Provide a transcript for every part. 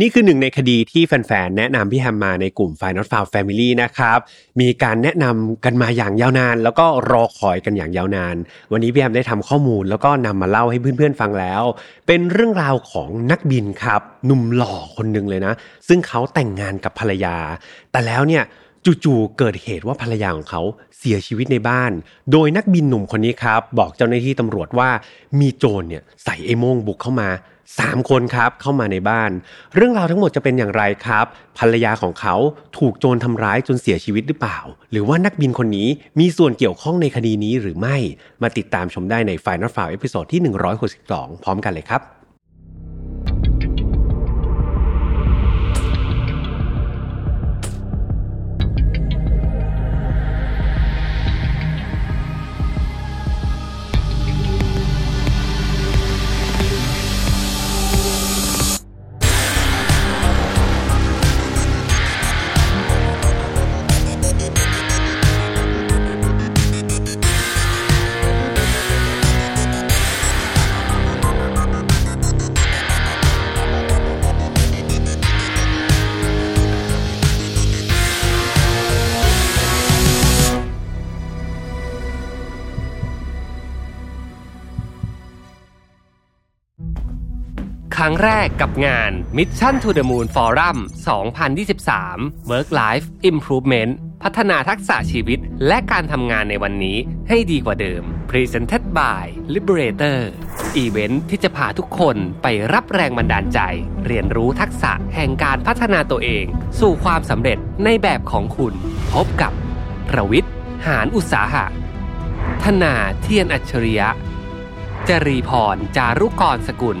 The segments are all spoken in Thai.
นี่คือหนึ่งในคดีที่แฟนๆ แนะนำพี่แฮมมาในกลุ่ม f i n a l f i l e Family นะครับ มีการแนะนำกันมาอย่างยาวนาน แล้วก็รอคอยกันอย่างยาวนาน วันนี้พี่แฮมได้ทำข้อมูลแล้วก็นำมาเล่าให้เพื่อนๆ ฟังแล้ว เป็นเรื่องราวของนักบินครับหนุ่มหล่อคนหนึ่งเลยนะ ซึ่งเขาแต่งงานกับภรรยา แต่แล้วเนี่ยจู่ๆ เกิดเหตุว่าภรรยาของเขาเสียชีวิตในบ้าน โดยนักบินหนุ่มคนนี้ครับ บอกเจ้าหน้าที่ตำรวจว่ามีโจรเนี่ยใส่ไอ้โม่งบุกเข้ามา 3 คนครับเข้ามาในบ้าน เรื่องราวทั้งหมดจะเป็นอย่างไรครับ ภรรยาของเขาถูกโจรทำร้ายจนเสียชีวิตหรือเปล่า หรือว่านักบินคนนี้มีส่วนเกี่ยวข้องในคดีนี้หรือไม่ มาติดตามชมได้ใน Final File เอพิโซดที่ 162 พร้อมกันเลยครับ รั้งแรกกับงาน Mission to the Moon Forum 2023 Work Life Improvement พัฒนาทักษะชีวิตและการทำงานในวันนี้ให้ดีกว่าเดิม Presented by Liberator อีเวนท์ที่จะพาทุกคนไปรับแรงบันดาลใจ เรียนรู้ทักษะแห่งการพัฒนาตัวเอง สู่ความสำเร็จในแบบของคุณ พบกับประวิทย์หารอุตสาหะ ธนาเทียนอัจฉริยะ จรีพร จารุกรสกุล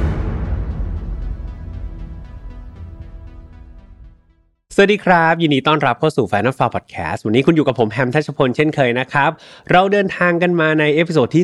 สวัสดีครับ ยินดีต้อนรับเข้าสู่ File Not Found Podcast วันนี้คุณอยู่กับผมแฮมทัชพลเช่นเคยนะครับ เราเดินทางกันมาใน episode ที่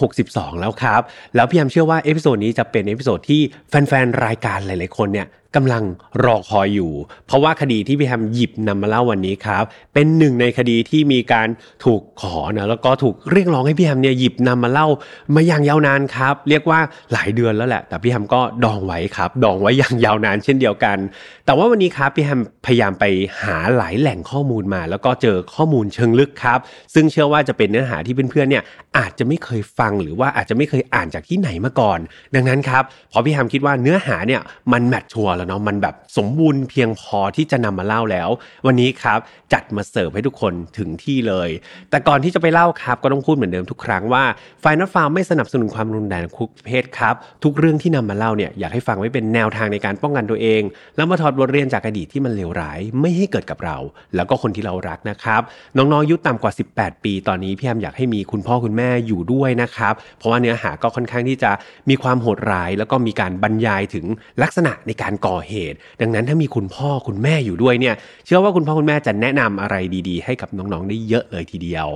162 แล้วครับ แล้วพี่แฮมเชื่อว่า episode นี้จะเป็น episode ที่แฟนๆ รายการหลายๆคนเนี่ยกำลังรอคอยอยู่ เพราะว่าคดีที่พี่แฮมหยิบนำมาเล่าวันนี้ครับ เป็นหนึ่งในคดีที่มีการถูกขอนะแล้วก็ถูกเรียกร้องให้พี่แฮมเนี่ยหยิบนำมาเล่ามาอย่างยาวนานครับ เรียกว่าหลายเดือนแล้วแหละ แต่พี่แฮมก็ดองไว้ครับ ดองไว้อย่างยาวนานเช่นเดียวกัน แต่ว่าวันนี้ครับพี่แฮมพยายามไปหาหลายแหล่งข้อมูลมา แล้วก็เจอข้อมูลเชิงลึกครับ ซึ่งเชื่อว่าจะเป็นเนื้อหาที่เพื่อนๆเนี่ยอาจจะไม่เคยฟังหรือว่าอาจจะไม่เคยอ่านจากที่ไหนมาก่อน ดังนั้นครับพอพี่แฮมคิดว่าเนื้อหาเนี่ยมันแมทชัวร์แล้วเนาะมันแบบสมบูรณ์เพียงพอที่จะนำมาเล่าแล้ว วันนี้ครับจัดมาเสิร์ฟให้ทุกคนถึงที่เลย แต่ก่อนที่จะไปเล่าครับก็ต้องพูดเหมือนเดิมทุกครั้งว่าไฟนอลฟาร์มไม่สนับสนุนความรุนแรงคุกเพศครับ ทุกเรื่องที่นำมาเล่าเนี่ยอยากให้ฟังไว้เป็นแนวทางในการป้องกันตัวเอง แล้วมาถอดบทเรียนจากอดีตที่มันเลวร้ายไม่ให้เกิดกับเรา แล้วก็คนที่เรารักนะครับน้องๆยุต่ำกว่า 18 ปีตอนนี้พี่แอมอยากให้มีคุณพ่อคุณแม่อยู่ด้วยนะครับเพราะว่าเนื้อหาก็ค่อนข้างที่จะมีความโหดร้าย แล้วก็มีการบรรยายถึงลักษณะในการก่อเหตุ ดังนั้นถ้ามีคุณพ่อคุณแม่อยู่ด้วยเนี่ย เชื่อว่าคุณพ่อคุณแม่จะแนะนำอะไรดีๆ ให้กับน้องๆได้เยอะเลยทีเดียว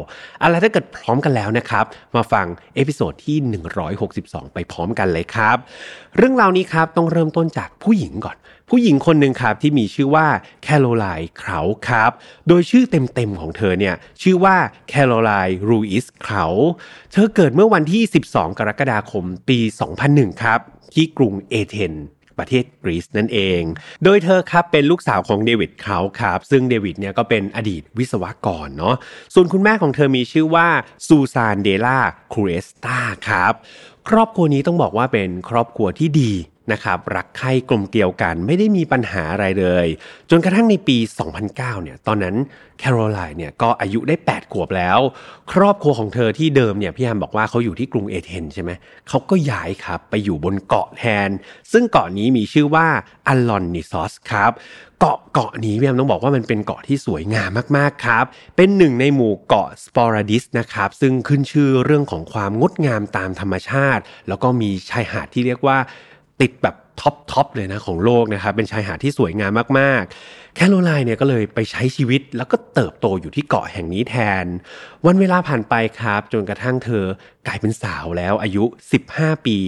อะไรถ้าเกิดพร้อมกันแล้วนะครับ มาฟัง episode ที่ 162 ไปพร้อมกันเลยครับ เรื่องราวนี้ครับต้องเริ่มต้นจากผู้หญิงก่อน ผู้หญิงคนหนึ่งครับที่มีชื่อว่าแคโรไลน์เคราช์ครับ โดยชื่อเต็มๆของเธอเนี่ยชื่อว่าแคโรไลน์หลุยส์เคราช์เธอเกิดเมื่อวันที่ 12 กรกฎาคมปี 2001 ครับ ที่กรุงเอเธน ประเทศกรีซนั่นเอง โดยเธอครับเป็นลูกสาวของเดวิดเขาครับ ซึ่งเดวิดเนี่ยก็เป็นอดีตวิศวกรเนาะ ส่วนคุณแม่ของเธอมีชื่อว่าซูซานเดล่าคูเรสตาครับ ครอบครัวนี้ต้องบอกว่าเป็นครอบครัวที่ดี นะครับรักใคร่กลมเกลียวกันไม่ได้มีปัญหาอะไรเลย จนกระทั่งในปี 2009เนี่ยตอนนั้นแคโรไลน์เนี่ยก็อายุได้ 8 ขวบแล้ว ครอบครัวของเธอที่เดิมเนี่ยพี่แฮมบอกว่าเขาอยู่ที่กรุงเอเธนใช่ไหมเขาก็ย้ายครับไปอยู่บนเกาะแทน ซึ่งเกาะนี้มีชื่อว่าอัลลอนนิซอสครับเกาะเกาะนี้พี่แฮมต้องบอกว่ามันเป็นเกาะที่สวยงามมากๆครับ เป็นหนึ่งในหมู่เกาะสปอราดิสนะครับซึ่งขึ้นชื่อเรื่องของความงดงามตามธรรมชาติ แล้วก็มีชายหาดที่เรียกว่า ติดแบบ top top เลยนะของโลกนะครับเป็นชายหาดที่สวยงามมากๆ แคโรไลน์เนี่ยก็เลยไปใช้ชีวิตแล้วก็เติบโตอยู่ที่เกาะแห่งนี้แทน วันเวลาผ่านไปครับ จนกระทั่งเธอกลายเป็นสาวแล้วอายุ 15 ปี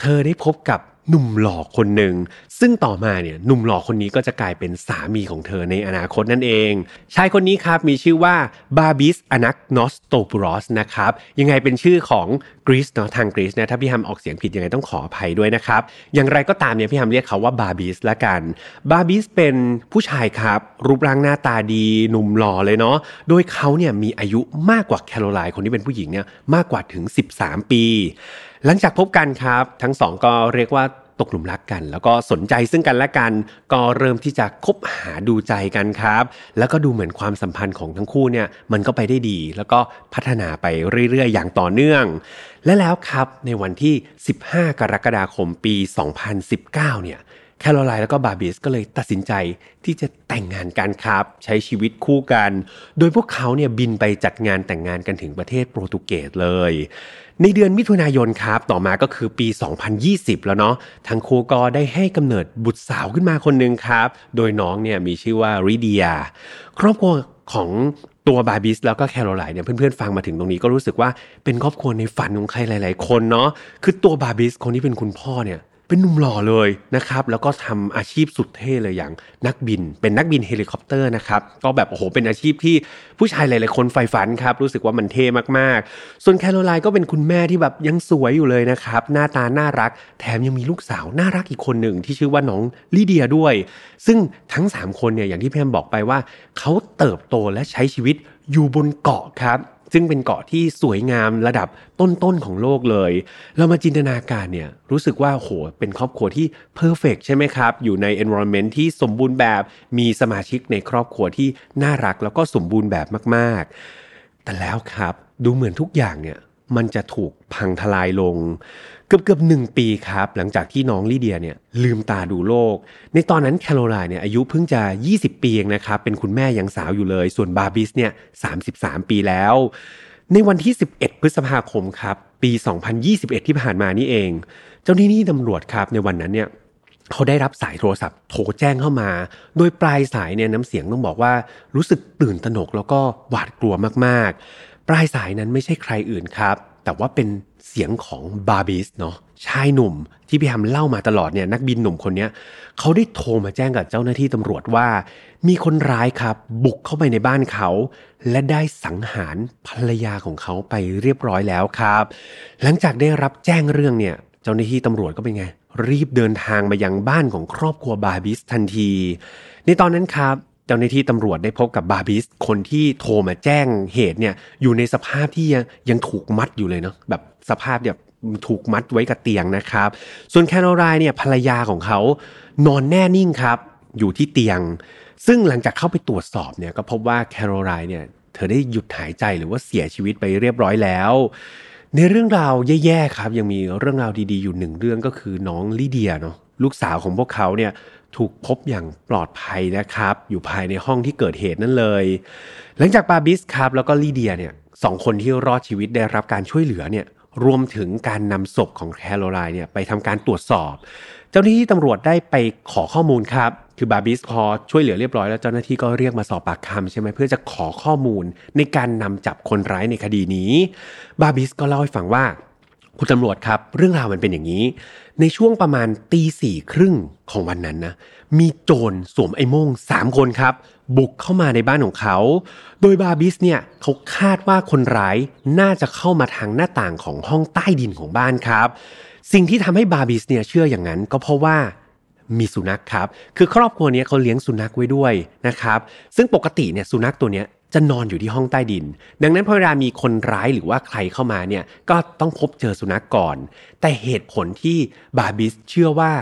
เธอได้พบกับ หนุ่มหล่อคนหนึ่งซึ่งต่อมาเนี่ยหนุ่มหล่อคนนี้ก็จะกลายเป็นสามีของเธอในอนาคตนั่นเอง ชายคนนี้ครับมีชื่อว่าบาบิสอนักนอสโตปูลอสนะครับยังไงเป็นชื่อของกรีซเนาะทางกรีซนะถ้าพี่แฮมออกเสียงผิดยังไงต้องขออภัยด้วยนะครับอย่างไรก็ตามเนี่ยพี่แฮมเรียกเขาว่าบาบิสละกัน บาบิสเป็นผู้ชายครับ รูปร่างหน้าตาดีหนุ่มหล่อเลยเนาะโดยเขาเนี่ยมีอายุมากกว่าแคโรไลน์คนที่เป็นผู้หญิงเนี่ยมากกว่าถึง 13 ปี หลังจากพบกันครับ ทั้งสองก็เรียกว่าตกหลุมรักกัน แล้วก็สนใจซึ่งกันและกัน ก็เริ่มที่จะคบหาดูใจกันครับ แล้วก็ดูเหมือนความสัมพันธ์ของทั้งคู่เนี่ยมันก็ไปได้ดี แล้วก็พัฒนาไปเรื่อยๆ อย่างต่อเนื่อง และแล้วครับในวันที่ 15 กรกฎาคมปี 2019 เนี่ยแคโรไลน์แล้วก็บาบิสก็เลยตัดสินใจที่จะแต่งงานกันครับ ใช้ชีวิตคู่กัน โดยพวกเขาเนี่ยบินไปจัดงานแต่งงานกันถึงประเทศโปรตุเกสเลย ในเดือนมิถุนายนครับ ต่อมาก็คือปี 2020 แล้วเนาะทั้งคู่ก็ได้ให้กำเนิดบุตรสาวขึ้นมาคนหนึ่งครับ โดยน้องเนี่ยมีชื่อว่าลิเดีย ครอบครัวของตัวบาบิสแล้วก็แคโรไลน์เนี่ยเพื่อนๆฟังมาถึงตรงนี้ก็รู้สึกว่าเป็นครอบครัวในฝันของใครหลาย ๆ คนเนาะคือตัวบาบิสคนที่เป็นคุณพ่อเนี่ย เป็นหนุ่มหล่อเลยนะครับแล้วก็ทำอาชีพสุดเท่เลยอย่างนักบิน เป็นนักบินเฮลิคอปเตอร์นะครับก็แบบโอ้โหเป็นอาชีพที่ผู้ชายหลาย ๆ คนใฝ่ฝันครับรู้สึกว่ามันเท่มากๆ ส่วนแคโรไลน์ก็เป็นคุณแม่ที่แบบยังสวยอยู่เลยนะครับหน้าตาน่ารัก แถมยังมีลูกสาวน่ารักอีกคนหนึ่งที่ชื่อว่าน้องลิเดียด้วย ซึ่งทั้ง 3 คนเนี่ยอย่างที่พี่แฮมบอกไปว่าเขาเติบโตและใช้ชีวิตอยู่บนเกาะครับ ซึ่งเป็นเกาะที่สวยงามระดับต้นๆของโลกเลย เรามาจินตนาการเนี่ยรู้สึกว่าโหเป็นครอบครัวที่เพอร์เฟกใช่ไหมครับ อยู่ใน environment ที่สมบูรณ์แบบมีสมาชิกในครอบครัวที่น่ารักแล้วก็สมบูรณ์แบบมากๆ แต่แล้วครับดูเหมือนทุกอย่างเนี่ยมันจะถูกพังทลายลง กือบเกือบหนึ่งปีครับ หลังจากที่น้องลิเดียเนี่ยลืมตาดูโลก ในตอนนั้นแคโรไลน์เนี่ยอายุเพิ่งจะ 20 ปีเองนะครับ เป็นคุณแม่ยังสาวอยู่เลย ส่วนบาบิสเนี่ย33 ปีแล้ว ในวันที่ 11 พฤษภาคมครับ ปี 2021 ที่ผ่านมานี่เอง เจ้าหน้าที่ตำรวจครับในวันนั้นเนี่ยเขาได้รับสายโทรศัพท์โทรแจ้งเข้ามา โดยปลายสายเนี่ยน้ำเสียงต้องบอกว่ารู้สึกตื่นตระหนกแล้วก็หวาดกลัวมากๆ ปลายสายนั้นไม่ใช่ใครอื่นครับ แต่ว่าเป็นเสียงของบาร์บิสเนาะชายหนุ่มที่พี่แฮมเล่ามาตลอดเนี่ยนักบินหนุ่มคนนี้เขาได้โทรมาแจ้งกับเจ้าหน้าที่ตำรวจว่า มีคนร้ายครับ บุกเข้าไปในบ้านเขา และได้สังหารภรรยาของเขาไปเรียบร้อยแล้วครับ หลังจากได้รับแจ้งเรื่องเนี่ยเจ้าหน้าที่ตำรวจก็เป็นไง รีบเดินทางมายังบ้านของครอบครัวบาร์บิสทันที ในตอนนั้นครับ เจ้าหน้าที่ตำรวจได้พบกับบาบิส คนที่โทรมาแจ้งเหตุเนี่ยอยู่ในสภาพที่ยังยังถูกมัดอยู่เลยเนาะแบบสภาพแบบถูกมัดไว้กับเตียงนะครับ ส่วนแคโรไลน์เนี่ยภรรยาของเขานอนแน่นิ่งครับ อยู่ที่เตียง ซึ่งหลังจากเข้าไปตรวจสอบเนี่ยก็พบว่าแคโรไลน์เนี่ยเธอได้หยุดหายใจหรือว่าเสียชีวิตไปเรียบร้อยแล้ว ในเรื่องราวแย่ๆครับ ยังมีเรื่องราวดีๆอยู่หนึ่งเรื่องก็คือน้องลิเดียเนาะลูกสาวของพวกเขาเนี่ย ถูกพบอย่างปลอดภัยนะครับ อยู่ภายในห้องที่เกิดเหตุนั่นเลย หลังจากบาบิสครับแล้วก็ลิเดียเนี่ยสองคนที่รอดชีวิตได้รับการช่วยเหลือเนี่ยรวมถึงการนำศพของแคโรไลน์เนี่ยไปทำการตรวจสอบ เจ้าหน้าที่ตำรวจได้ไปขอข้อมูลครับ คือบาบิสพอช่วยเหลือเรียบร้อยแล้วเจ้าหน้าที่ก็เรียกมาสอบปากคำใช่ไหมเพื่อจะขอข้อมูลในการนำจับคนร้ายในคดีนี้ บาบิสก็เล่าให้ฟังว่า คุณตำรวจครับ เรื่องราวมันเป็นอย่างนี้ ในช่วงประมาณตีสี่ครึ่งของวันนั้นนะมีโจรสวมไอ้โม่งสามคนครับ บุกเข้ามาในบ้านของเขา โดยบาบิสเนี่ยเขาคาดว่าคนร้ายน่าจะเข้ามาทางหน้าต่างของห้องใต้ดินของบ้านครับ สิ่งที่ทำให้บาบิสเนี่ยเชื่ออย่างนั้นก็เพราะว่า มีสุนัขครับ คือครอบครัวนี้เขาเลี้ยงสุนัขไว้ด้วยนะครับ ซึ่งปกติเนี่ยสุนัขตัวเนี้ยจะนอนอยู่ที่ห้องใต้ดิน ดังนั้นพอเวลามีคนร้ายหรือว่าใครเข้ามาเนี่ยก็ต้องพบเจอสุนัขก่อน แต่เหตุผลที่บาบิสเชื่อว่า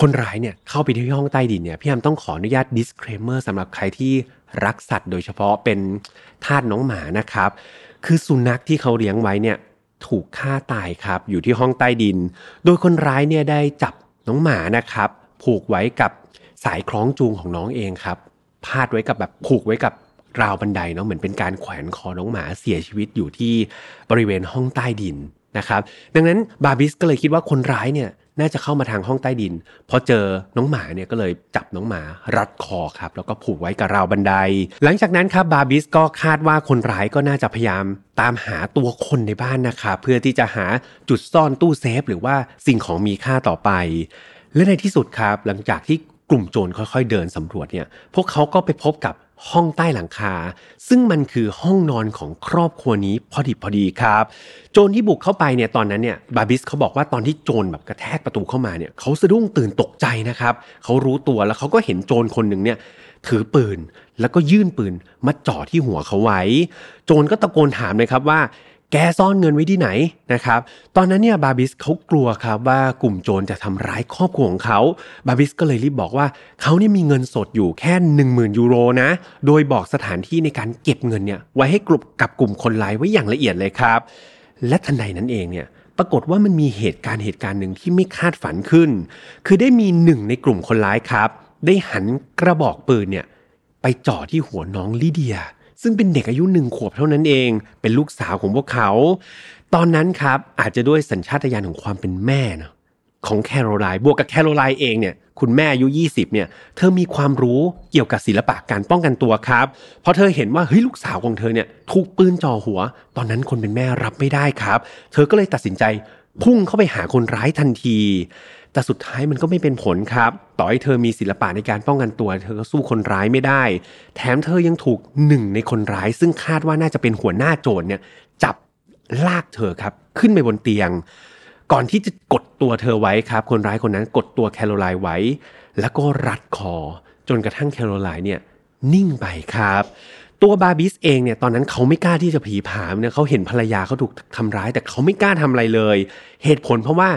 คนร้ายเนี่ยเข้าไปที่ห้องใต้ดินเนี่ยพี่ยามต้องขออนุญาต disclaimer สำหรับใครที่รักสัตว์โดยเฉพาะเป็นทาสน้องหมานะครับ คือสุนัขที่เขาเลี้ยงไว้เนี่ยถูกฆ่าตายครับอยู่ที่ห้องใต้ดิน โดยคนร้ายเนี่ยได้จับ น้องหมานะครับ ผูกไว้กับสายคล้องจูงของน้องเองครับ พาดไว้กับแบบผูกไว้กับราวบันไดเนาะเหมือนเป็นการแขวนคอน้องหมาเสียชีวิตอยู่ที่บริเวณห้องใต้ดินนะครับ ดังนั้นบาบิสก็เลยคิดว่าคนร้ายเนี่ย น่าจะเข้ามาทางห้องใต้ดินพอเจอน้องหมาเนี่ยก็เลยจับน้องหมารัดคอครับ แล้วก็ผูกไว้กับราวบันได หลังจากนั้นครับบาบิสก็คาดว่าคนร้ายก็น่าจะพยายามตามหาตัวคนในบ้านนะครับเพื่อที่จะหาจุดซ่อนตู้เซฟ หรือว่าสิ่งของมีค่าต่อไป และในที่สุดครับ หลังจากที่กลุ่มโจรค่อยๆ เดินสำรวจเนี่ย พวกเขาก็ไปพบกับ ห้องใต้หลังคา ซึ่งมันคือห้องนอนของครอบครัวนี้พอดีพอดีครับ โจรที่บุกเข้าไปเนี่ยตอนนั้นเนี่ยบาบิสเขาบอกว่าตอนที่โจรแบบกระแทกประตูเข้ามาเนี่ยเขาสะดุ้งตื่นตกใจนะครับเขารู้ตัวแล้วเขาก็เห็นโจรคนหนึ่งเนี่ยถือปืนแล้วก็ยื่นปืนมาจ่อที่หัวเขาไว้ โจรก็ตะโกนถามเลยครับว่า แกซ่อนเงินไว้ที่ไหนนะครับ ตอนนั้นเนี่ยบาบิสเขากลัวครับว่ากลุ่มโจรจะทำร้ายครอบครัวของเขา บาบิสก็เลยรีบบอกว่าเขานี่มีเงินสดอยู่แค่ 1 0,000 ยูโรนะ โดยบอกสถานที่ในการเก็บเงินเนี่ยไว้ให้กลุ่มกับกลุ่มคนร้ายไว้อย่างละเอียดเลยครับ และทันใดนั้นเองเนี่ยปรากฏว่ามันมีเหตุการณ์เหตุการณ์หนึ่งที่ไม่คาดฝันขึ้น คือได้มีหนึ่งในกลุ่มคนร้ายครับ ได้หันกระบอกปืนเนี่ยไปจ่อที่หัวน้องลิเดีย ซึ่งเป็นเด็กอายุหนึ่งขวบเท่านั้นเอง เป็นลูกสาวของพวกเขา ตอนนั้นครับอาจจะด้วยสัญชาตญาณของความเป็นแม่เนาะของแคโรไลน์บวกกับแคโรไลน์เองเนี่ยคุณแม่อายุ 20เนี่ยเธอมีความรู้เกี่ยวกับศิลปะการป้องกันตัวครับ เพราะเธอเห็นว่าเฮ้ยลูกสาวของเธอเนี่ยถูกปืนจ่อหัว ตอนนั้นคนเป็นแม่รับไม่ได้ครับ เธอก็เลยตัดสินใจ พุ่งเข้าไปหาคนร้ายทันที แต่สุดท้ายมันก็ไม่เป็นผลครับ ต่อให้เธอมีศิลปะในการป้องกันตัว เธอก็สู้คนร้ายไม่ได้ แถมเธอยังถูกหนึ่งในคนร้าย ซึ่งคาดว่าน่าจะเป็นหัวหน้าโจรเนี่ยจับลากเธอครับขึ้นไปบนเตียง ก่อนที่จะกดตัวเธอไว้ครับ คนร้ายคนนั้นกดตัวแคโรไลน์ไว้ แล้วก็รัดคอ จนกระทั่งแคโรไลน์เนี่ยนิ่งไปครับ ตัวบาบิสเองเนี่ยตอนนั้นเขาไม่กล้าที่จะผีผามเนี่ยเขาเห็นภรรยาเขาถูกทำร้าย แต่เขาไม่กล้าทำอะไรเลย เหตุผลเพราะว่า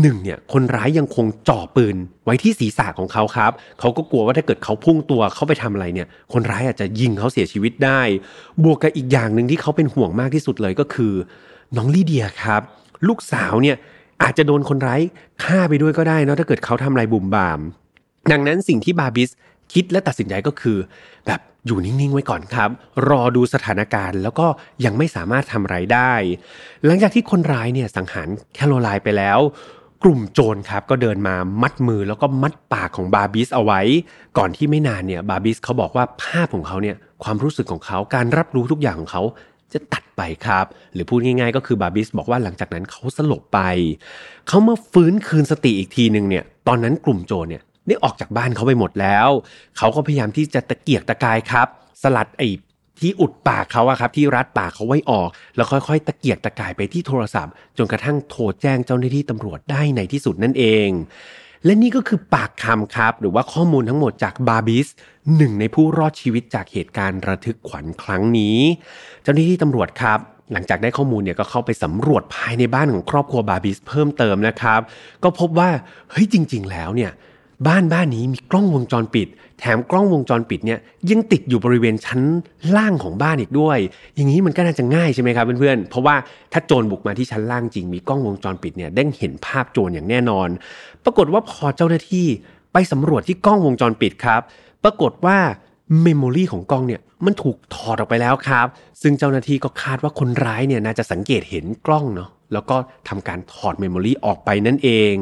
หนึ่งเนี่ยคนร้ายยังคงจ่อปืนไว้ที่ศีรษะของเขาครับเขาก็กลัวว่าถ้าเกิดเขาพุ่งตัวเขาไปทำอะไรเนี่ย คนร้ายอาจจะยิงเขาเสียชีวิตได้ บวกกับอีกอย่างหนึ่งที่เขาเป็นห่วงมากที่สุดเลยก็คือ น้องลีเดียครับ ลูกสาวเนี่ยอาจจะโดนคนร้ายฆ่าไปด้วยก็ได้นะถ้าเกิดเขาทำอะไรบุ่มบาม ดังนั้นสิ่งที่บาบิสคิดและตัดสินใจก็คือ แบบ อยู่นิ่งๆไว้ก่อนครับ รอดูสถานการณ์ แล้วก็ยังไม่สามารถทำไรได้ หลังจากที่คนร้ายเนี่ยสังหารแคโรไลน์ไปแล้ว กลุ่มโจรครับก็เดินมามัดมือแล้วก็มัดปากของบาบิสเอาไว้ ก่อนที่ไม่นานเนี่ยบาบิสเขาบอกว่าภาพของเขาเนี่ยความรู้สึกของเขาการรับรู้ทุกอย่างของเขาจะตัดไปครับ หรือพูดง่ายๆ ก็คือบาบิสบอกว่าหลังจากนั้นเขาสลบไป เขาเมื่อฟื้นคืนสติอีกทีหนึ่งเนี่ย ตอนนั้นกลุ่มโจรเนี่ย ได้ออกจากบ้านเขาไปหมดแล้ว เขาก็พยายามที่จะตะเกียกตะกายครับ สลัดไอ้ที่อุดปากเขาอะครับที่รัดปากเขาไว้ออก แล้วค่อยๆ ตะเกียกตะกายไปที่โทรศัพท์ จนกระทั่งโทรแจ้งเจ้าหน้าที่ตำรวจได้ในที่สุดนั่นเอง และนี่ก็คือปากคำครับ หรือว่าข้อมูลทั้งหมดจากบาบิสหนึ่งในผู้รอดชีวิตจากเหตุการณ์ระทึกขวัญครั้งนี้ เจ้าหน้าที่ตำรวจครับ หลังจากได้ข้อมูลเนี่ยก็เข้าไปสำรวจภายในบ้านของครอบครัวบาบิสเพิ่มเติมนะครับ ก็พบว่าเฮ้ยจริง ๆ แล้วเนี่ย บ้านบ้านนี้มีกล้องวงจรปิด แถมกล้องวงจรปิดเนี่ยยังติดอยู่บริเวณชั้นล่างของบ้านอีกด้วย อย่างนี้มันก็น่าจะง่ายใช่ไหมครับเพื่อนๆ เพราะว่าถ้าโจรบุกมาที่ชั้นล่างจริงมีกล้องวงจรปิดเนี่ยได้เห็นภาพโจรอย่างแน่นอน ปรากฏว่าพอเจ้าหน้าที่ไปสำรวจที่กล้องวงจรปิดครับ ปรากฏว่า memory ของกล้องเนี่ยมันถูกถอดออกไปแล้วครับ ซึ่งเจ้าหน้าที่ก็คาดว่าคนร้ายเนี่ยน่าจะสังเกตเห็นกล้องเนาะแล้วก็ทำการถอด memory ออกไปนั่นเอง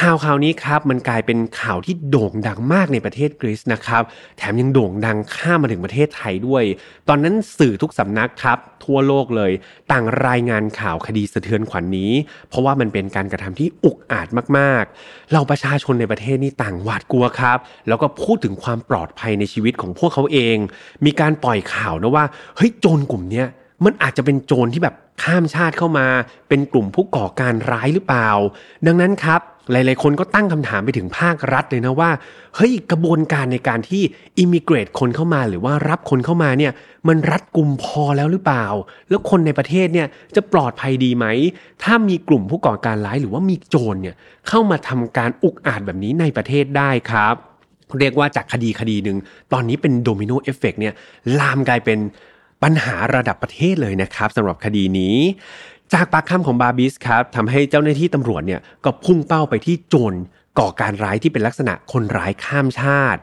ข่าวข่าวนี้ครับมันกลายเป็นข่าวที่โด่งดังมากในประเทศกรีซนะครับแถมยังโด่งดังข้ามมาถึงประเทศไทยด้วย ตอนนั้นสื่อทุกสำนักครับทั่วโลกเลย ต่างรายงานข่าวคดีสะเทือนขวัญนนี้ เพราะว่ามันเป็นการกระทำที่อุกอาจมากๆ เราประชาชนในประเทศนี่ต่างหวาดกลัวครับ แล้วก็พูดถึงความปลอดภัยในชีวิตของพวกเขาเอง มีการปล่อยข่าวนะว่าเฮ้ยโจรกลุ่มเนี้ยมันอาจจะเป็นโจรที่แบบข้ามชาติเข้ามา เป็นกลุ่มผู้ก่อการร้ายหรือเปล่า ดังนั้นครับ หลายๆ คนก็ตั้งคำถามไปถึงภาครัฐเลยนะว่า เฮ้ยกระบวนการในการที่ immigrate คนเข้ามาหรือว่ารับคนเข้ามาเนี่ยมันรัดกลุ่มพอแล้วหรือเปล่า แล้วคนในประเทศเนี่ยจะปลอดภัยดีไหม ถ้ามีกลุ่มผู้ก่อการร้ายหรือว่ามีโจรเนี่ยเข้ามาทำการอุกอาจแบบนี้ในประเทศได้ครับ เรียกว่าจากคดีคดีหนึ่งตอนนี้เป็น domino effect เนี่ยลามกลายเป็นปัญหาระดับประเทศเลยนะครับสำหรับคดีนี้ จากปากคำของบาบิสครับทำให้เจ้าหน้าที่ตำรวจเนี่ยก็พุ่งเป้าไปที่โจรก่อการร้ายที่เป็นลักษณะคนร้ายข้ามชาติ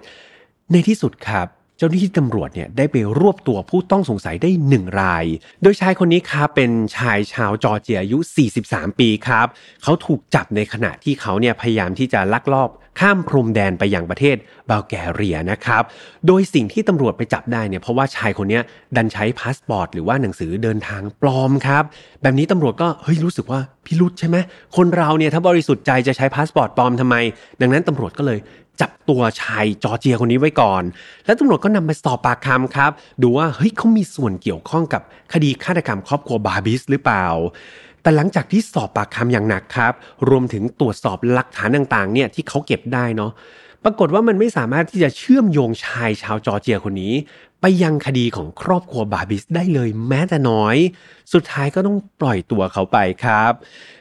ในที่สุดครับ เจ้าหน้าที่ตำรวจเนี่ยได้ไปรวบตัวผู้ต้องสงสัยได้หนึ่งราย โดยชายคนนี้ครับเป็นชายชาวจอร์เจียอายุ 43 ปีครับ เขาถูกจับในขณะที่เขาเนี่ยพยายามที่จะลักลอบข้ามพรมแดนไปยังประเทศบัลแกเรียนะครับ โดยสิ่งที่ตำรวจไปจับได้เนี่ยเพราะว่าชายคนนี้ดันใช้พาสปอร์ตหรือว่าหนังสือเดินทางปลอมครับ แบบนี้ตำรวจก็เฮ้ยรู้สึกว่าพิรุธใช่ไหมคนเราเนี่ยถ้าบริสุทธิ์ใจจะใช้พาสปอร์ตปลอมทำไม ดังนั้นตำรวจก็เลย จับตัวชายจอร์เจียคนนี้ไว้ก่อน แล้วตำรวจก็นำไปสอบปากคำครับ ดูว่าเฮ้ยเขามีส่วนเกี่ยวข้องกับคดีฆาตกรรมครอบครัวบาร์บิสหรือเปล่า แต่หลังจากที่สอบปากคำอย่างหนักครับ รวมถึงตรวจสอบหลักฐานต่างๆ เนี่ยที่เขาเก็บได้เนาะ ปรากฏว่ามันไม่สามารถที่จะเชื่อมโยงชายชาวจอร์เจียคนนี้ ไปยังคดีของครอบครัวบาร์บิสได้เลยแม้แต่น้อย สุดท้ายก็ต้องปล่อยตัวเขาไปครับ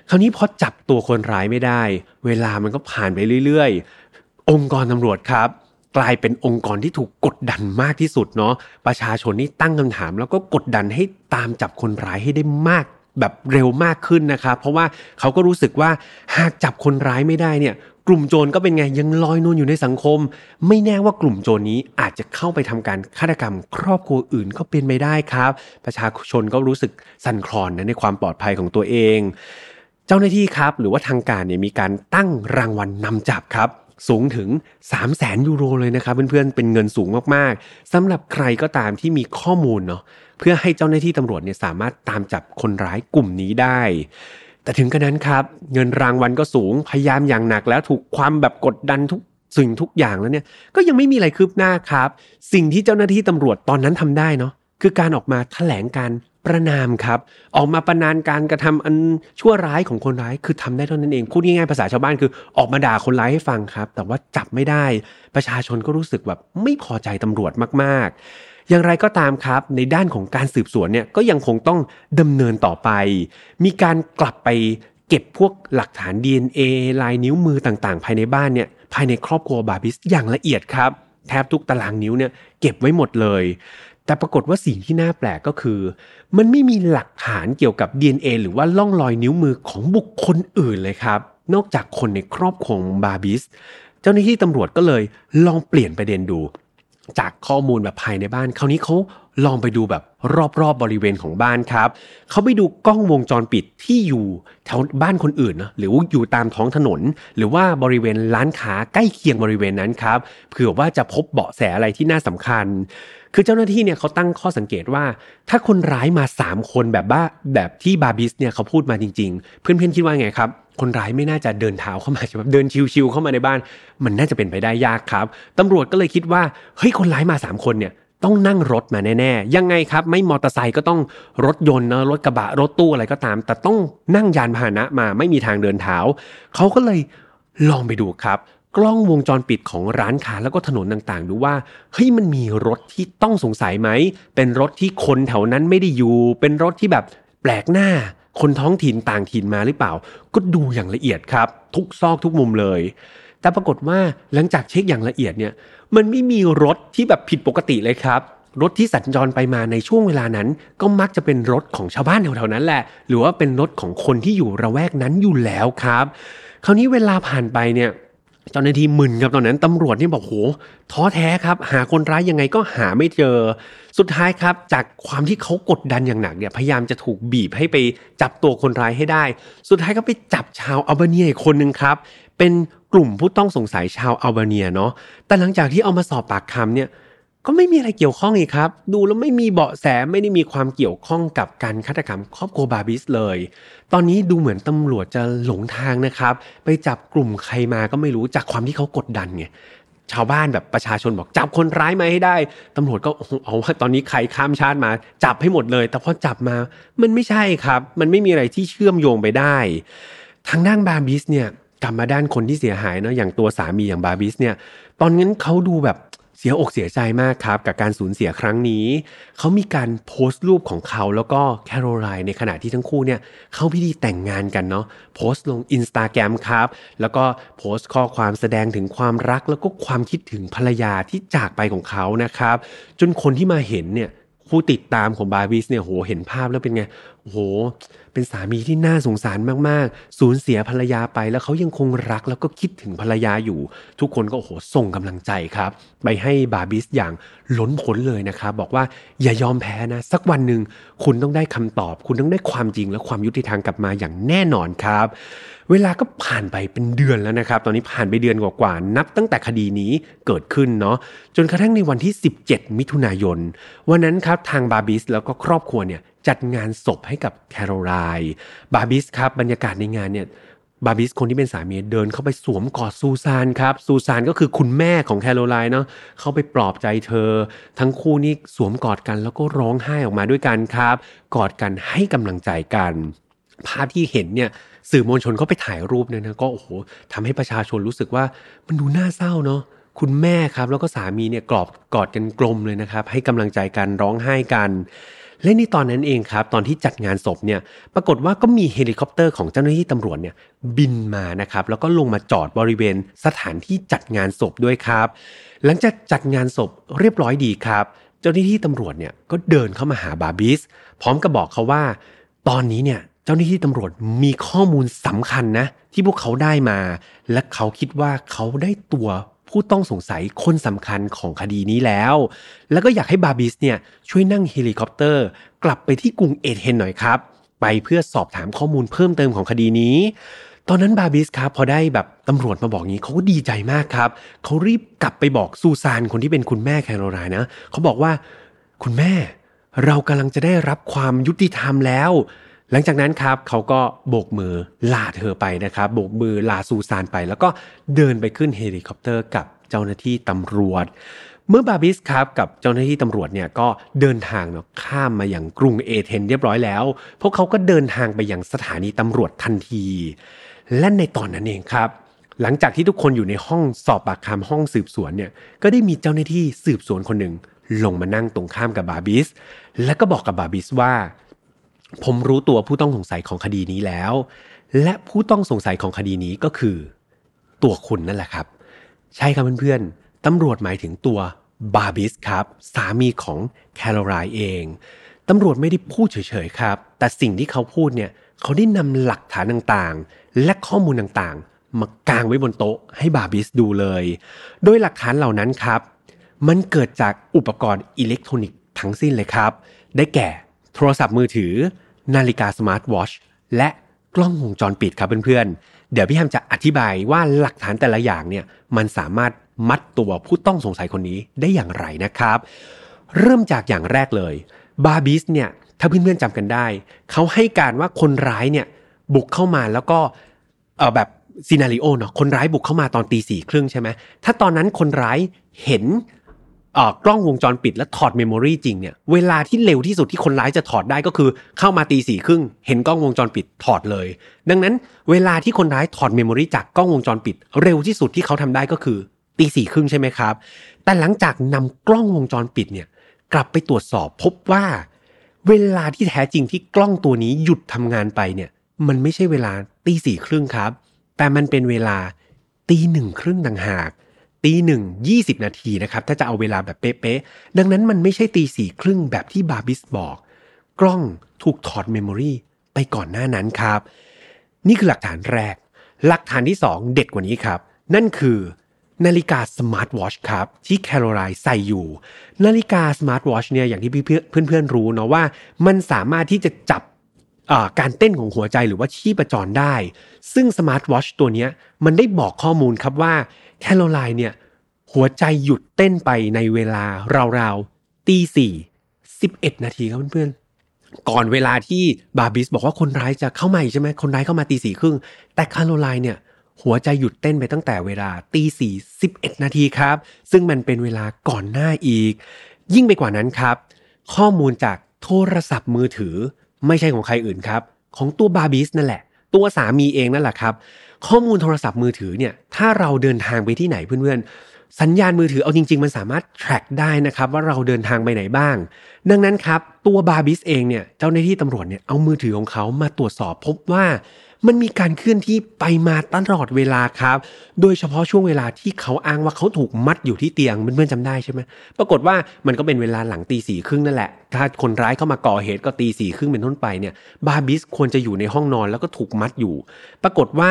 คราวนี้พอจับตัวคนร้ายไม่ได้ เวลามันก็ผ่านไปเรื่อยๆ องค์กรตำรวจครับ กลายเป็นองค์กรที่ถูกกดดันมากที่สุดเนาะประชาชนนี่ตั้งคำถาม แล้วก็กดดันให้ตามจับคนร้ายให้ได้มากแบบเร็วมากขึ้นนะครับ เพราะว่าเขาก็รู้สึกว่าหากจับคนร้ายไม่ได้เนี่ย กลุ่มโจรก็เป็นไงยังลอยนวลอยู่ในสังคม ไม่แน่ว่ากลุ่มโจรนี้อาจจะเข้าไปทำการฆาตกรรม ครอบครัวอื่นก็เป็นไปได้ครับ ประชาชนก็รู้สึกสั่นคลอนนะในความปลอดภัยของตัวเอง เจ้าหน้าที่ครับ หรือว่าทางการเนี่ยมีการตั้งรางวัลนนำจับครับ สูงถึง 3 0 0แสนยูโรเลยนะครับเพื่อนๆเป็นเงินสูงมากๆสำหรับใครก็ตามที่มีข้อมูลเนาะเพื่อให้เจ้าหน้าที่ตำรวจเนี่ยสามารถตามจับคนร้ายกลุ่มนี้ได้ แต่ถึงกระนั้นครับเงินรางวัลก็สูงพยายามอย่างหนักแล้วถูกความแบบกดดันทุกสิ่งทุกอย่างแล้วเนี่ยก็ยังไม่มีอะไรคืบหน้าครับ สิ่งที่เจ้าหน้าที่ตำรวจตอนนั้นทำได้เนาะคือการออกมาแถลงการ ประนามครับ ออกมาประนามการกระทำอันชั่วร้ายของคนร้ายคือทำได้เท่านั้นเองพูดง่ายๆภาษาชาวบ้านคือออกมาด่าคนร้ายให้ฟังครับ แต่ว่าจับไม่ได้ประชาชนก็รู้สึกแบบไม่พอใจตำรวจมากๆอย่างไรก็ตามครับ ในด้านของการสืบสวนเนี่ยก็ยังคงต้องดำเนินต่อไป มีการกลับไปเก็บพวกหลักฐาน DNA ลายนิ้วมือต่างๆ ภายในบ้านเนี่ยภายในครอบครัวบาบิสอย่างละเอียดครับ แทบทุกตารางนิ้วเนี่ยเก็บไว้หมดเลย แต่ปรากฏว่าสิ่งที่น่าแปลกก็คือ มันไม่มีหลักฐานเกี่ยวกับ DNA หรือว่าล่องรอยนิ้วมือของบุคคลอื่นเลยครับ นอกจากคนในครอบครัวของบาบิส เจ้าหน้าที่ตำรวจก็เลยลองเปลี่ยนประเด็นดู จากข้อมูลแบบภายในบ้าน คราวนี้เขา ลองไปดูแบบรอบๆบบริเวณของบ้านครับ เขาไปดูกล้องวงจรปิดที่อยู่แถวบ้านคนอื่นนะหรืออยู่ตามท้องถนน หรือว่าบริเวณร้านค้าใกล้เคียงบริเวณนั้นครับเผื่อว่าจะพบเบาะแสอะไรที่น่าสำคัญ คือเจ้าหน้าที่เนี่ยเขาตั้งข้อสังเกตว่า ถ้าคนร้ายมา 3 คนแบบบ้าแบบที่บาบิสเนี่ยเขาพูดมาจริง ๆ เพื่อนๆคิดว่าไงครับคนร้ายไม่น่าจะเดินเท้าเข้ามาใช่ไหมเดินชิวๆเข้ามาในบ้าน มันน่าจะเป็นไปได้ยากครับตำรวจก็เลยคิดว่าเฮ้ยคนร้ายมา 3 คนเนี่ย ต้องนั่งรถมาแน่ๆ ยังไงครับ ไม่มอเตอร์ไซค์ก็ต้องรถยนต์นะรถกระบะรถตู้อะไรก็ตาม แต่ต้องนั่งยานพาหนะมาไม่มีทางเดินเท้าเขาก็เลยลองไปดูครับ กล้องวงจรปิดของร้านค้าแล้วก็ถนนต่างๆ ดูว่าเฮ้ยมันมีรถที่ต้องสงสัยไหม เป็นรถที่คนแถวนั้นไม่ได้อยู่ เป็นรถที่แบบแปลกหน้า คนท้องถิ่นต่างถิ่นมาหรือเปล่า ก็ดูอย่างละเอียดครับ ทุกซอกทุกมุมเลย แต่ปรากฏว่าหลังจากเช็คอย่างละเอียดเนี่ย มันไม่มีรถที่แบบผิดปกติเลยครับ รถที่สัญจรไปมาในช่วงเวลานั้น ก็มักจะเป็นรถของชาวบ้านแถวๆนั้นแหละ หรือว่าเป็นรถของคนที่อยู่ระแวกนั้นอยู่แล้วครับ คราวนี้เวลาผ่านไปเนี่ย เจ้าหน้าที่มึนครับตอนนั้นตำรวจนี่บอกโหท้อแท้ครับ หาคนร้ายยังไงก็หาไม่เจอ สุดท้ายครับ จากความที่เขากดดันอย่างหนักเนี่ยพยายามจะถูกบีบให้ไปจับตัวคนร้ายให้ได้ สุดท้ายก็ไปจับชาวอัลเบเนียอีกคนนึงครับ เป็นกลุ่มผู้ต้องสงสัยชาวอัลเบเนียเนาะแต่หลังจากที่เอามาสอบปากคำเนี่ย ก็ไม่มีอะไรเกี่ยวข้องอีกครับ ดูแล้วไม่มีเบาะแสไม่ได้มีความเกี่ยวข้องกับการฆาตกรรมครอบครัวบาบิสเลย ตอนนี้ดูเหมือนตำรวจจะหลงทางนะครับ ไปจับกลุ่มใครมาก็ไม่รู้จากความที่เขากดดันไงชาวบ้านแบบประชาชนบอกจับคนร้ายมาให้ได้ตำรวจก็เอาว่าตอนนี้ใครข้ามชาติมา จับให้หมดเลย แต่พอจับมามันไม่ใช่ครับ มันไม่มีอะไรที่เชื่อมโยงไปได้ ทางด้านบาบิสเนี่ยกลับมาด้านคนที่เสียหายเนาะอย่างตัวสามีอย่างบาบิสเนี่ย ตอนนั้นเขาดูแบบ เสียอกเสียใจมากครับ กับการสูญเสียครั้งนี้ เขามีการโพสต์รูปของเขาแล้วก็แคโรไลน์ในขณะที่ทั้งคู่เนี่ยเข้าพิธีแต่งงานกันเนาะโพสต์ลงอินสตาแกรมครับ แล้วก็โพสต์ข้อความแสดงถึงความรักแล้วก็ความคิดถึงภรรยาที่จากไปของเขานะครับ จนคนที่มาเห็นเนี่ย ผู้ติดตามของบาร์บิสเนี่ยโหเห็นภาพแล้วเป็นไงโหเป็นสามีที่น่าสงสารมากๆ สูญเสียภรรยาไปแล้วเขายังคงรักแล้วก็คิดถึงภรรยาอยู่ ทุกคนก็โหส่งกำลังใจครับ ไปให้บาร์บิสอย่างล้นพ้นเลยนะครับบอกว่าอย่ายอมแพ้นะ สักวันหนึ่งคุณต้องได้คำตอบ คุณต้องได้ความจริงและความยุติธรรมกลับมาอย่างแน่นอนครับเวลาก็ผ่านไปเป็นเดือนแล้วนะครับ ตอนนี้ผ่านไปเดือนกว่าๆนับตั้งแต่คดีนี้เกิดขึ้นเนาะจนกระทั่งในวันที่ 17 มิถุนายน วันนั้นครับทางบาร์บิสแล้วก็ครอบครัวเนี่ยจัดงานศพให้กับแคโรไลน์บาร์บิสครับบรรยากาศในงานเนี่ยบาร์บิสคนที่เป็นสามีเดินเข้าไปสวมกอดซูซานครับซูซานก็คือคุณแม่ของแคโรไลน์เนาะเข้าไปปลอบใจเธอ ทั้งคู่นี่สวมกอดกันแล้วก็ร้องไห้ออกมาด้วยกันครับ กอดกันให้กำลังใจกัน ภาพที่เห็นเนี่ย สื่อมวลชนเขาไปถ่ายรูปเนี่ยนะก็โอ้โหทำให้ประชาชนรู้สึกว่ามันดูน่าเศร้าเนาะคุณแม่ครับ แล้วก็สามีเนี่ยกรอบกอดกันกลมเลยนะครับ ให้กำลังใจกันร้องไห้กัน และในตอนนั้นเองครับ ตอนที่จัดงานศพเนี่ยปรากฏว่าก็มีเฮลิคอปเตอร์ของเจ้าหน้าที่ตำรวจเนี่ยบินมานะครับ แล้วก็ลงมาจอดบริเวณสถานที่จัดงานศพด้วยครับ หลังจากจัดงานศพเรียบร้อยดีครับ เจ้าหน้าที่ตำรวจเนี่ยก็เดินเข้ามาหาบาบิสพร้อมกับบอกเขาว่า ตอนนี้เนี่ย เจ้าหน้าที่ตำรวจมีข้อมูลสำคัญนะ ที่พวกเขาได้มา และเขาคิดว่าเขาได้ตัวผู้ต้องสงสัยคนสำคัญของคดีนี้แล้ว แล้วก็อยากให้บาร์บิสเนี่ยช่วยนั่งเฮลิคอปเตอร์ กลับไปที่กรุงเอเธนส์หน่อยครับ ไปเพื่อสอบถามข้อมูลเพิ่มเติมของคดีนี้ ตอนนั้นบาร์บิสครับพอได้แบบตำรวจมาบอกงี้เขาก็ดีใจมากครับ เขารีบกลับไปบอกซูซานคนที่เป็นคุณแม่แคโรไลน์นะเขาบอกว่าคุณแม่ เรากำลังจะได้รับความยุติธรรมแล้ว หลังจากนั้นครับเขาก็โบกมือลาเธอไปนะครับโบกมือลาซูซานไป แล้วก็เดินไปขึ้นเฮลิคอปเตอร์กับเจ้าหน้าที่ตำรวจ เมื่อบาบิสครับกับเจ้าหน้าที่ตำรวจเนี่ยก็เดินทางเนาะข้ามมายังกรุงเอเธนส์เรียบร้อยแล้ว พวกเขาก็เดินทางไปยังสถานีตำรวจทันที และในตอนนั้นเองครับหลังจากที่ทุกคนอยู่ในห้องสอบปากคำห้องสืบสวนเนี่ยก็ได้มีเจ้าหน้าที่สืบสวนคนหนึ่งลงมานั่งตรงข้ามกับบาบิส และก็บอกกับบาบิสว่า ผมรู้ตัวผู้ต้องสงสัยของคดีนี้แล้ว และผู้ต้องสงสัยของคดีนี้ก็คือ ตัวคุณนั่นแหละครับ ใช่ครับเพื่อนๆตำรวจหมายถึงตัวบาบิสครับสามีของแคโรไลน์เองตำรวจไม่ได้พูดเฉยๆครับ แต่สิ่งที่เขาพูดเนี่ยเขาได้นำหลักฐานต่างๆ และข้อมูลต่างๆ มากางไว้บนโต๊ะให้บาบิสดูเลย โดยหลักฐานเหล่านั้นครับ มันเกิดจากอุปกรณ์อิเล็กทรอนิกส์ทั้งสิ้นเลยครับ ได้แก่โทรศัพท์มือถือ นาฬิกาสมาร์ทวอชและกล้องวงจรปิดครับเพื่อนๆ เดี๋ยวพี่แฮมจะอธิบายว่าหลักฐานแต่ละอย่างเนี่ยมันสามารถมัดตัวผู้ต้องสงสัยคนนี้ได้อย่างไรนะครับ เริ่มจากอย่างแรกเลยบาร์บิสเนี่ยถ้าเพื่อนๆจำกันได้ เขาให้การว่าคนร้ายเนี่ยบุกเข้ามาแล้วก็เออแบบ scenario เนาะคนร้ายบุกเข้ามาตอนตีสี่ครึ่งใช่ไหมถ้าตอนนั้นคนร้ายเห็น กล้องวงจรปิดและถอด memory จริงเนี่ยเวลาที่เร็วที่สุดที่คนร้ายจะถอดได้ก็คือ เข้ามาตีสี่ครึ่งเห็นกล้องวงจรปิดถอดเลย ดังนั้นเวลาที่คนร้ายถอด memory จากกล้องวงจรปิด เร็วที่สุดที่เขาทำได้ก็คือตีสี่ครึ่งใช่ไหมครับ แต่หลังจากนำกล้องวงจรปิดเนี่ยกลับไปตรวจสอบพบว่า เวลาที่แท้จริงที่กล้องตัวนี้หยุดทำงานไปเนี่ยมันไม่ใช่เวลาตีสี่ครึ่งครับ แต่มันเป็นเวลาตีหนึ่งครึ่งต่างหาก ตีหนึ่งยี่สิบนาทีนะครับถ้าจะเอาเวลาแบบเป๊ะๆดังนั้นมันไม่ใช่ตีสี่ครึ่งแบบที่บาบิสบอก กล้องถูกถอด memory ไปก่อนหน้านั้นครับ นี่คือหลักฐานแรก หลักฐานที่สองเด็ดกว่านี้ครับ นั่นคือนาฬิกาสมาร์ทวอชครับที่แคโรไลน์ใส่อยู่ นาฬิกาสมาร์ทวอชเนี่ยอย่างที่เพื่อนๆรู้เนาะว่า มันสามารถที่จะจับการเต้นของหัวใจหรือว่าชีพจรได้ ซึ่งสมาร์ทวอชตัวนี้มันได้บอกข้อมูลครับว่า แคโรไลน์เนี่ยหัวใจหยุดเต้นไปในเวลาราวๆตีสี่สิบเอ็ดนาทีครับเพื่อนๆ ก่อนเวลาที่บาบิสบอกว่าคนร้ายจะเข้ามาอีกใช่ไหมคนร้ายเข้ามาตีสี่ครึ่งแต่แคโรไลน์เนี่ยหัวใจหยุดเต้นไปตั้งแต่เวลาตีสี่สิบเอ็ดนาทีครับ ซึ่งมันเป็นเวลาก่อนหน้าอีก ยิ่งไปกว่านั้นครับ ข้อมูลจากโทรศัพท์มือถือไม่ใช่ของใครอื่นครับ ของตัวบาบิสนั่นแหละ ตัวสามีเองนั่นแหละครับ ข้อมูลโทรศัพท์มือถือเนี่ยถ้าเราเดินทางไปที่ไหนเพื่อนๆ สัญญาณมือถือเอาจริง ๆ มันสามารถ track ได้นะครับว่าเราเดินทางไปไหนบ้าง ดังนั้นครับตัวบาบิสเองเนี่ยเจ้าหน้าที่ตำรวจเนี่ยเอามือถือของเขามาตรวจสอบพบว่ามันมีการเคลื่อนที่ไปมาตลอดเวลาครับ โดยเฉพาะช่วงเวลาที่เขาอ้างว่าเขาถูกมัดอยู่ที่เตียงเพื่อนๆจำได้ใช่ไหมปรากฏว่ามันก็เป็นเวลาหลังตีสี่ครึ่งนั่นแหละ ถ้าคนร้ายเข้ามาก่อเหตุก็ตีสี่ครึ่งเป็นต้นไปเนี่ย บาบิสควรจะอยู่ในห้องนอนแล้วก็ถูกมัดอยู่ ปรากฏว่า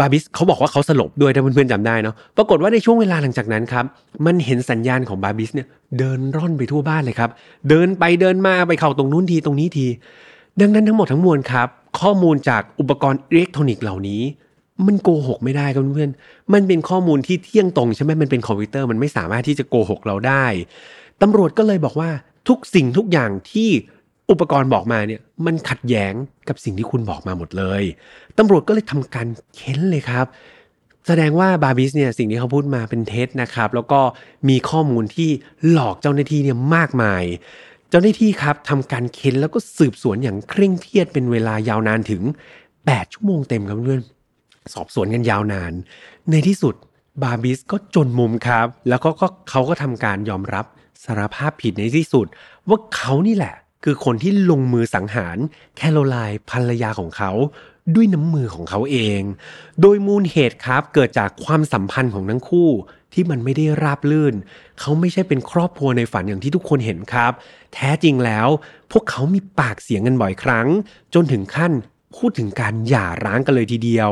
บาบิสเขาบอกว่าเขาสลบด้วยถ้าเพื่อนๆจำได้เนาะปรากฏว่าในช่วงเวลาหลังจากนั้นครับมันเห็นสัญญาณของบาบิสเนี่ยเดินร่อนไปทั่วบ้านเลยครับเดินไปเดินมาไปเข้าตรงนู้นทีตรงนี้ที ดังนั้นทั้งหมดทั้งมวลครับข้อมูลจากอุปกรณ์อิเล็กทรอนิกส์เหล่านี้ มันโกหกไม่ได้ครับเพื่อนมันเป็นข้อมูลที่เที่ยงตรงใช่ไหมมันเป็นคอมพิวเตอร์มันไม่สามารถที่จะโกหกเราได้ตำรวจก็เลยบอกว่าทุกสิ่งทุกอย่างที่ อุปกรณ์บอกมาเนี่ยมันขัดแย้งกับสิ่งที่คุณบอกมาหมดเลยตำรวจก็เลยทำการเค้นเลยครับ แสดงว่าบาบิสเนี่ยสิ่งที่เขาพูดมาเป็นเท็จนะครับ แล้วก็มีข้อมูลที่หลอกเจ้าหน้าที่เนี่ยมากมาย เจ้าหน้าที่ครับทำการเค้นแล้วก็สืบสวนอย่างเคร่งเครียดเป็นเวลายาวนานถึง 8 ชั่วโมงเต็มครับเพื่อนสอบสวนกันยาวนาน ในที่สุดบาบิสก็จนมุมครับ แล้วก็เขาก็ทำการยอมรับสารภาพผิดในที่สุด ว่าเขานี่แหละ คือคนที่ลงมือสังหารแคโรไลน์ภรรยาของเขาด้วยน้ำมือของเขาเอง โดยมูลเหตุครับเกิดจากความสัมพันธ์ของทั้งคู่ที่มันไม่ได้ราบลื่น เขาไม่ใช่เป็นครอบครัวในฝันอย่างที่ทุกคนเห็นครับ แท้จริงแล้ว พวกเขามีปากเสียงกันบ่อยครั้ง จนถึงขั้นพูดถึงการหย่าร้างกันเลยทีเดียว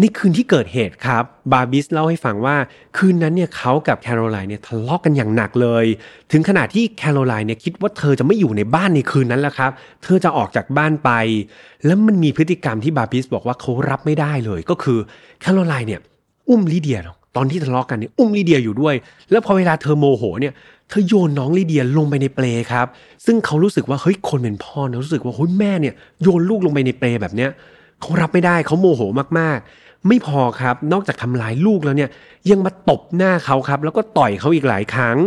ในคืนที่เกิดเหตุครับ บาบิสเล่าให้ฟังว่าคืนนั้นเนี่ยเขากับแคโรไลน์เนี่ยทะเลาะกกันอย่างหนักเลย ถึงขนาดที่แคโรไลน์เนี่ยคิดว่าเธอจะไม่อยู่ในบ้านในคืนนั้นแล้วครับ เธอจะออกจากบ้านไป แล้วมันมีพฤติกรรมที่บาบิสบอกว่าเขารับไม่ได้เลย ก็คือแคโรไลน์เนี่ยอุ้มลิเดียตอนที่ทะเลาะกันเนี่ยอุ้มลีเดียอยู่ด้วย แล้วพอเวลาเธอโมโหเนี่ยเธอโยนน้องลีเดียลงไปในเปลครับ ซึ่งเขารู้สึกว่าเฮ้ยคนเป็นพ่อนะรู้สึกว่าเฮ้ยแม่เนี่ยโยนลูกลงไปในเปลแบบเนี้ยเขารับไม่ได้เขาโมโหมากๆ ไม่พอครับ นอกจากทำลายลูกแล้วเนี่ย ยังมาตบหน้าเขาครับ แล้วก็ต่อยเขาอีกหลายครั้ง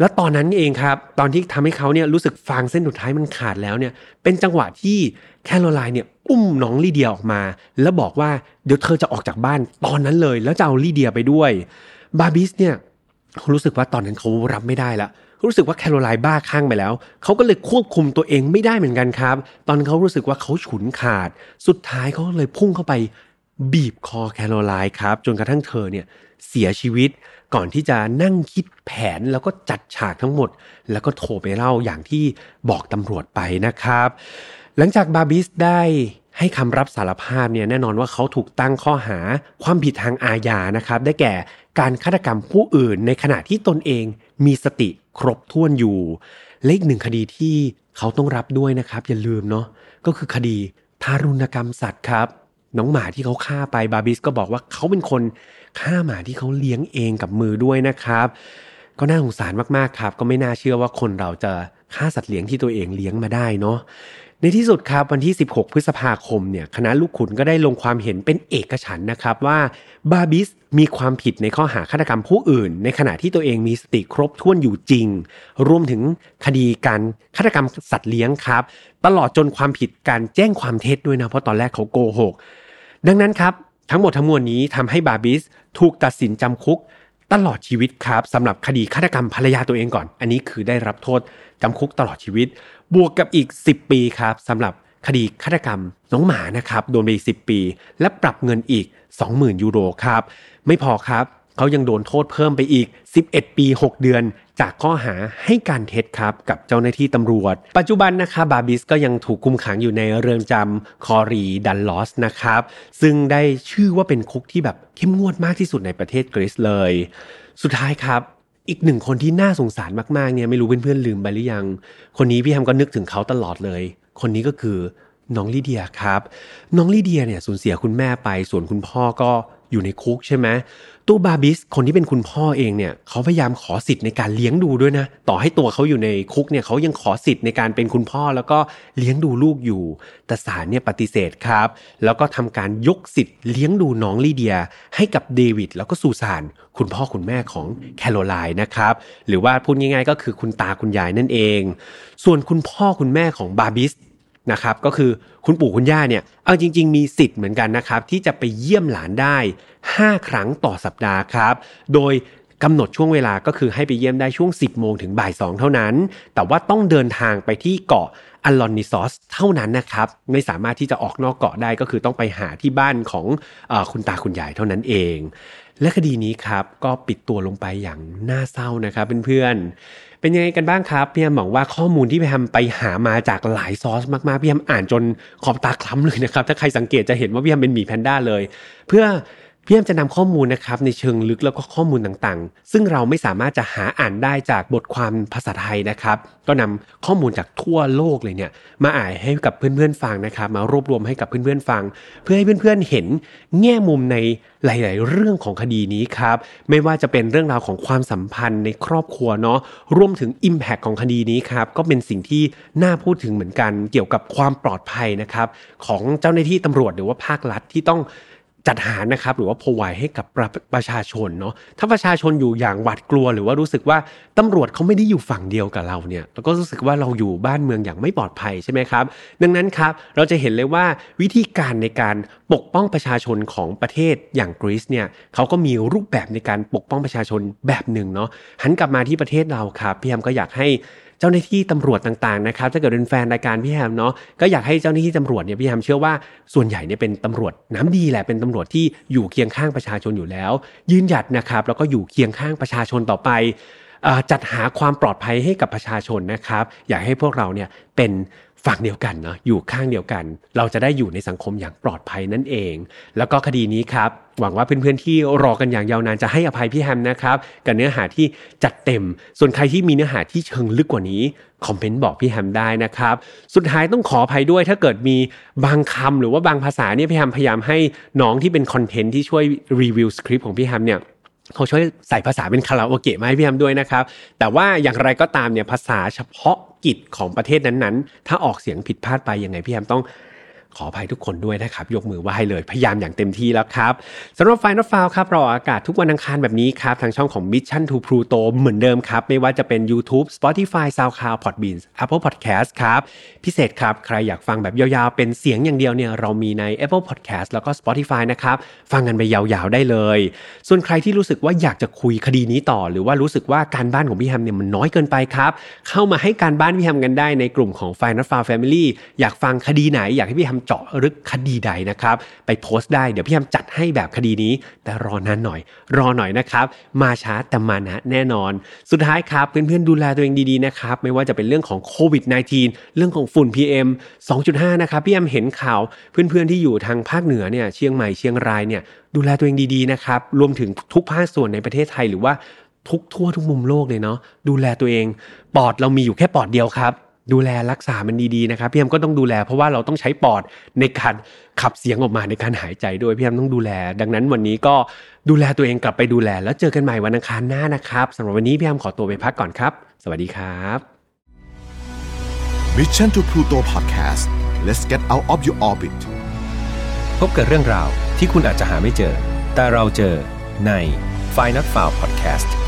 แล้วตอนนั้นเองครับ ตอนที่ทำให้เขาเนี่ยรู้สึกฟางเส้นสุดท้ายมันขาดแล้วเนี่ย เป็นจังหวะที่แคโรไลน์เนี่ยอุ้มน้องลีเดียออกมา แล้วบอกว่าเดี๋ยวเธอจะออกจากบ้านตอนนั้นเลย แล้วจะเอาลีเดียไปด้วย บาบิสเนี่ยเขารู้สึกว่าตอนนั้นเขารับไม่ได้ละรู้สึกว่าแคโรไลน์บ้าคลั่งไปแล้ว เขาก็เลยควบคุมตัวเองไม่ได้เหมือนกันครับ ตอนเขารู้สึกว่าเขาฉุนขาด สุดท้ายเขาเลยพุ่งเข้าไป บีบคอแคโรไลน์ครับ จนกระทั่งเธอเนี่ยเสียชีวิตก่อนที่จะนั่งคิดแผนแล้วก็จัดฉากทั้งหมด แล้วก็โทรไปเล่าอย่างที่บอกตำรวจไปนะครับ หลังจากบาบิสได้ให้คำรับสารภาพเนี่ยแน่นอนว่าเขาถูกตั้งข้อหาความผิดทางอาญานะครับ ได้แก่การฆาตกรรมผู้อื่นในขณะที่ตนเองมีสติครบถ้วนอยู่เลขหนึ่งคดีที่เขาต้องรับด้วยนะครับ อย่าลืมเนาะก็คือคดีทารุณกรรมสัตว์ครับ น้องหมาที่เขาฆ่าไปบาบิสก็บอกว่าเขาเป็นคนฆ่าหมาที่เขาเลี้ยงเองกับมือด้วยนะครับ ก็น่าสงสารมากๆครับ ก็ไม่น่าเชื่อว่าคนเราจะฆ่าสัตว์เลี้ยงที่ตัวเองเลี้ยงมาได้เนาะในที่สุดครับวันที่ 16 พฤษภาคมเนี่ยคณะลูกขุนก็ได้ลงความเห็นเป็นเอกฉันนะครับว่าบาบิสมีความผิดในข้อหาฆาตกรรมผู้อื่น ในขณะที่ตัวเองมีสติครบถ้วนอยู่จริง รวมถึงคดีการฆาตกรรมสัตว์เลี้ยงครับ ตลอดจนความผิดการแจ้งความเท็จด้วยนะเพราะตอนแรกเขาโกหก ดังนั้นครับทั้งหมดทั้งมวลนี้ทำให้บาบิสถูกตัดสินจำคุกตลอดชีวิตครับสำหรับคดีฆาตกรรมภรรยาตัวเองก่อน อันนี้คือได้รับโทษจำคุกตลอดชีวิต บวกกับอีก 10 ปีครับสำหรับคดีฆาตกรรมน้องหมานะครับโดนไปอีก10 ปี และปรับเงินอีก 20,000 ยูโรครับ ไม่พอครับ เขายังโดนโทษเพิ่มไปอีก 11 ปี 6 เดือน จากข้อหาให้การเท็จครับกับเจ้าหน้าที่ตำรวจ ปัจจุบันนะครับบาบิสก็ยังถูกคุมขังอยู่ในเรือนจำคอรีดัลลอสนะครับ ซึ่งได้ชื่อว่าเป็นคุกที่แบบเข้มงวดมากที่สุดในประเทศกรีซเลย สุดท้ายครับอีกหนึ่งคนที่น่าสงสารมากๆเนี่ยไม่รู้เพื่อนๆลืมไปหรือยัง คนนี้พี่แฮมก็นึกถึงเขาตลอดเลย คนนี้ก็คือน้องลิเดียครับ น้องลิเดียเนี่ยสูญเสียคุณแม่ไป ส่วนคุณพ่อก็ อยู่ในคุกใช่ไหมตัวบาบิสคนที่เป็นคุณพ่อเองเนี่ยเขาพยายามขอสิทธิ์ในการเลี้ยงดูด้วยนะ ต่อให้ตัวเขาอยู่ในคุกเนี่ยเขายังขอสิทธิ์ในการเป็นคุณพ่อแล้วก็เลี้ยงดูลูกอยู่ แต่ศาลเนี่ยปฏิเสธครับ แล้วก็ทำการยกสิทธิ์เลี้ยงดูน้องลีเดีย ให้กับเดวิดแล้วก็ซูซานคุณพ่อคุณแม่ของแคโรไลน์นะครับหรือว่าพูดง่ายๆ ก็คือคุณตาคุณยายนั่นเอง ส่วนคุณพ่อคุณแม่ของบาบิส นะครับก็คือคุณปู่คุณย่าเนี่ยเอาจริง ๆ มีสิทธิ์เหมือนกันนะครับที่จะไปเยี่ยมหลานได้ 5 ครั้งต่อสัปดาห์ครับ โดยกำหนดช่วงเวลาก็คือให้ไปเยี่ยมได้ช่วง 10 โมงถึงบ่าย 2 เท่านั้น แต่ว่าต้องเดินทางไปที่เกาะอัลลอนนิซอสเท่านั้นนะครับ ไม่สามารถที่จะออกนอกเกาะได้ก็คือต้องไปหาที่บ้านของอคุณตาคุณยายเท่านั้นเอง และคดีนี้ครับก็ปิดตัวลงไปอย่างน่าเศร้านะครับเพื่อนๆ เป็นยังไงกันบ้างครับพี่ยามบอกว่าข้อมูลที่พี่ยามไปหามาจากหลายซอสมากๆพี่ยามอ่านจนขอบตาคล้ำเลยนะครับ ถ้าใครสังเกตจะเห็นว่าพี่ยามเป็นหมีแพนด้าเลย เพื่อ พี่แอมจะนำข้อมูลนะครับในเชิงลึกแล้วก็ข้อมูลต่างๆ ซึ่งเราไม่สามารถจะหาอ่านได้จากบทความภาษาไทยนะครับ ก็นำข้อมูลจากทั่วโลกเลยเนี่ยมาอ่านให้กับเพื่อนๆฟังนะครับ มารวบรวมให้กับเพื่อนๆฟัง เพื่อให้เพื่อนๆเห็นแง่มุมในหลาย ๆ เรื่องของคดีนี้ครับไม่ว่าจะเป็นเรื่องราวของความสัมพันธ์ในครอบครัวเนาะรวมถึง Impact ของคดีนี้ครับก็เป็นสิ่งที่น่าพูดถึงเหมือนกัน เกี่ยวกับความปลอดภัยนะครับของเจ้าหน้าที่ตำรวจหรือว่าภาครัฐที่ต้อง จัดหานะครับหรือว่าพอไวให้กับประประชาชนเนาะถ้าประชาชนอยู่อย่างหวาดกลัว หรือว่ารู้สึกว่าตำรวจเขาไม่ได้อยู่ฝั่งเดียวกับเราเนี่ยแล้วก็รู้สึกว่าเราอยู่บ้านเมืองอย่างไม่ปลอดภัยใช่ไหมครับ ดังนั้นครับเราจะเห็นเลยว่าวิธีการในการปกป้องประชาชนของประเทศอย่างกรีซเนี่ยเขาก็มีรูปแบบในการปกป้องประชาชนแบบหนึ่งเนาะหันกลับมาที่ประเทศเราครับพี่แอมก็อยากให้ เจ้าหน้าที่ตำรวจต่างๆนะครับถ้าเกิดเป็นแฟนรายการพี่แฮมเนาะก็อยากให้เจ้าหน้าที่ตำรวจเนี่ยพี่แฮมเชื่อว่าส่วนใหญ่เนี่ยเป็นตำรวจน้ำดีแหละเป็นตำรวจที่อยู่เคียงข้างประชาชนอยู่แล้ว ยืนหยัดนะครับแล้วก็อยู่เคียงข้างประชาชนต่อไปจัดหาความปลอดภัยให้กับประชาชนนะครับ อยากให้พวกเราเนี่ยเป็น ฝั่งเดียวกันเนาะอยู่ข้างเดียวกัน เราจะได้อยู่ในสังคมอย่างปลอดภัยนั่นเอง แล้วก็คดีนี้ครับ หวังว่าเพื่อนๆที่รอกันอย่างยาวนานจะให้อภัยพี่แฮมนะครับกับเนื้อหาที่จัดเต็ม ส่วนใครที่มีเนื้อหาที่เชิงลึกกว่านี้คอมเมนต์บอกพี่แฮมได้นะครับ สุดท้ายต้องขออภัยด้วยถ้าเกิดมีบางคำหรือว่าบางภาษาเนี่ยพี่แฮมพยายามให้น้องที่เป็นคอนเทนต์ที่ช่วยรีวิวสคริปต์ของพี่แฮมเนี่ยเขาช่วยใส่ภาษาเป็นคาราโอเกะมาให้พี่แฮมด้วยนะครับแต่ว่าอย่างไรก็ตามเนี่ยภาษาเฉพาะ กิจของประเทศนั้นๆ ถ้าออกเสียงผิดพลาดไปยังไงพี่แฮมต้อง ขออภัยทุกคนด้วยนะครับ ยกมือไหว้เลยพยายามอย่างเต็มที่แล้วครับสำหรับ File Not Found ครับออกอากาศทุกวันอังคารแบบนี้ครับ ทางช่องของ Mission to Pluto เหมือนเดิมครับ ไม่ว่าจะเป็น YouTube Spotify SoundCloud Podbean Apple Podcast ครับ พิเศษครับ ใครอยากฟังแบบยาวๆ เป็นเสียงอย่างเดียวเนี่ยเรามีใน Apple Podcast แล้วก็ Spotify นะครับฟังกันไปยาวๆได้เลย ส่วนใครที่รู้สึกว่าอยากจะคุยคดีนี้ต่อ หรือว่ารู้สึกว่าการบ้านของพี่แฮมเนี่ยมันน้อยเกินไปครับเข้ามาให้การบ้านพี่แฮมกันได้ในกลุ่มของ File Not Found Family อยากฟังคดีไหนอยากให้พี่แฮมเจาะลึกคดีใดนะครับ ไปโพสต์ได้เดี๋ยวพี่แฮมจัดให้แบบคดีนี้ แต่รอนานหน่อย รอหน่อยนะครับ มาช้าแต่มานะแน่นอน สุดท้ายครับเพื่อนๆดูแลตัวเองดีๆนะครับ ไม่ว่าจะเป็นเรื่องของโควิด -19 เรื่องของฝุ่น PM 2.5 นะครับพี่แฮมเห็นข่าวเพื่อนๆที่อยู่ทางภาคเหนือเนี่ยเชียงใหม่เชียงรายเนี่ยดูแลตัวเองดีๆนะครับรวมถึงทุกภาคส่วนในประเทศไทยหรือว่าทุกทั่วทุกมุมโลกเลยเนาะดูแลตัวเอง ปอดเรามีอยู่แค่ปอดเดียวครับ ดูแลรักษามันดีๆนะครับพี่แอมก็ต้องดูแล เพราะว่าเราต้องใช้ปอดในการขับเสียงออกมาในการหายใจด้วยพี่แอมต้องดูแล ดังนั้นวันนี้ก็ดูแลตัวเองกลับไปดูแล แล้วเจอกันใหม่วันอังคารหน้านะครับสำหรับวันนี้พี่แอมขอตัวไปพักก่อนครับ สวัสดีครับ Mission to Pluto Podcast let's get out of your orbit พบกับเรื่องราวที่คุณอาจจะหาไม่เจอ แต่เราเจอใน f i n a l f i l e Podcast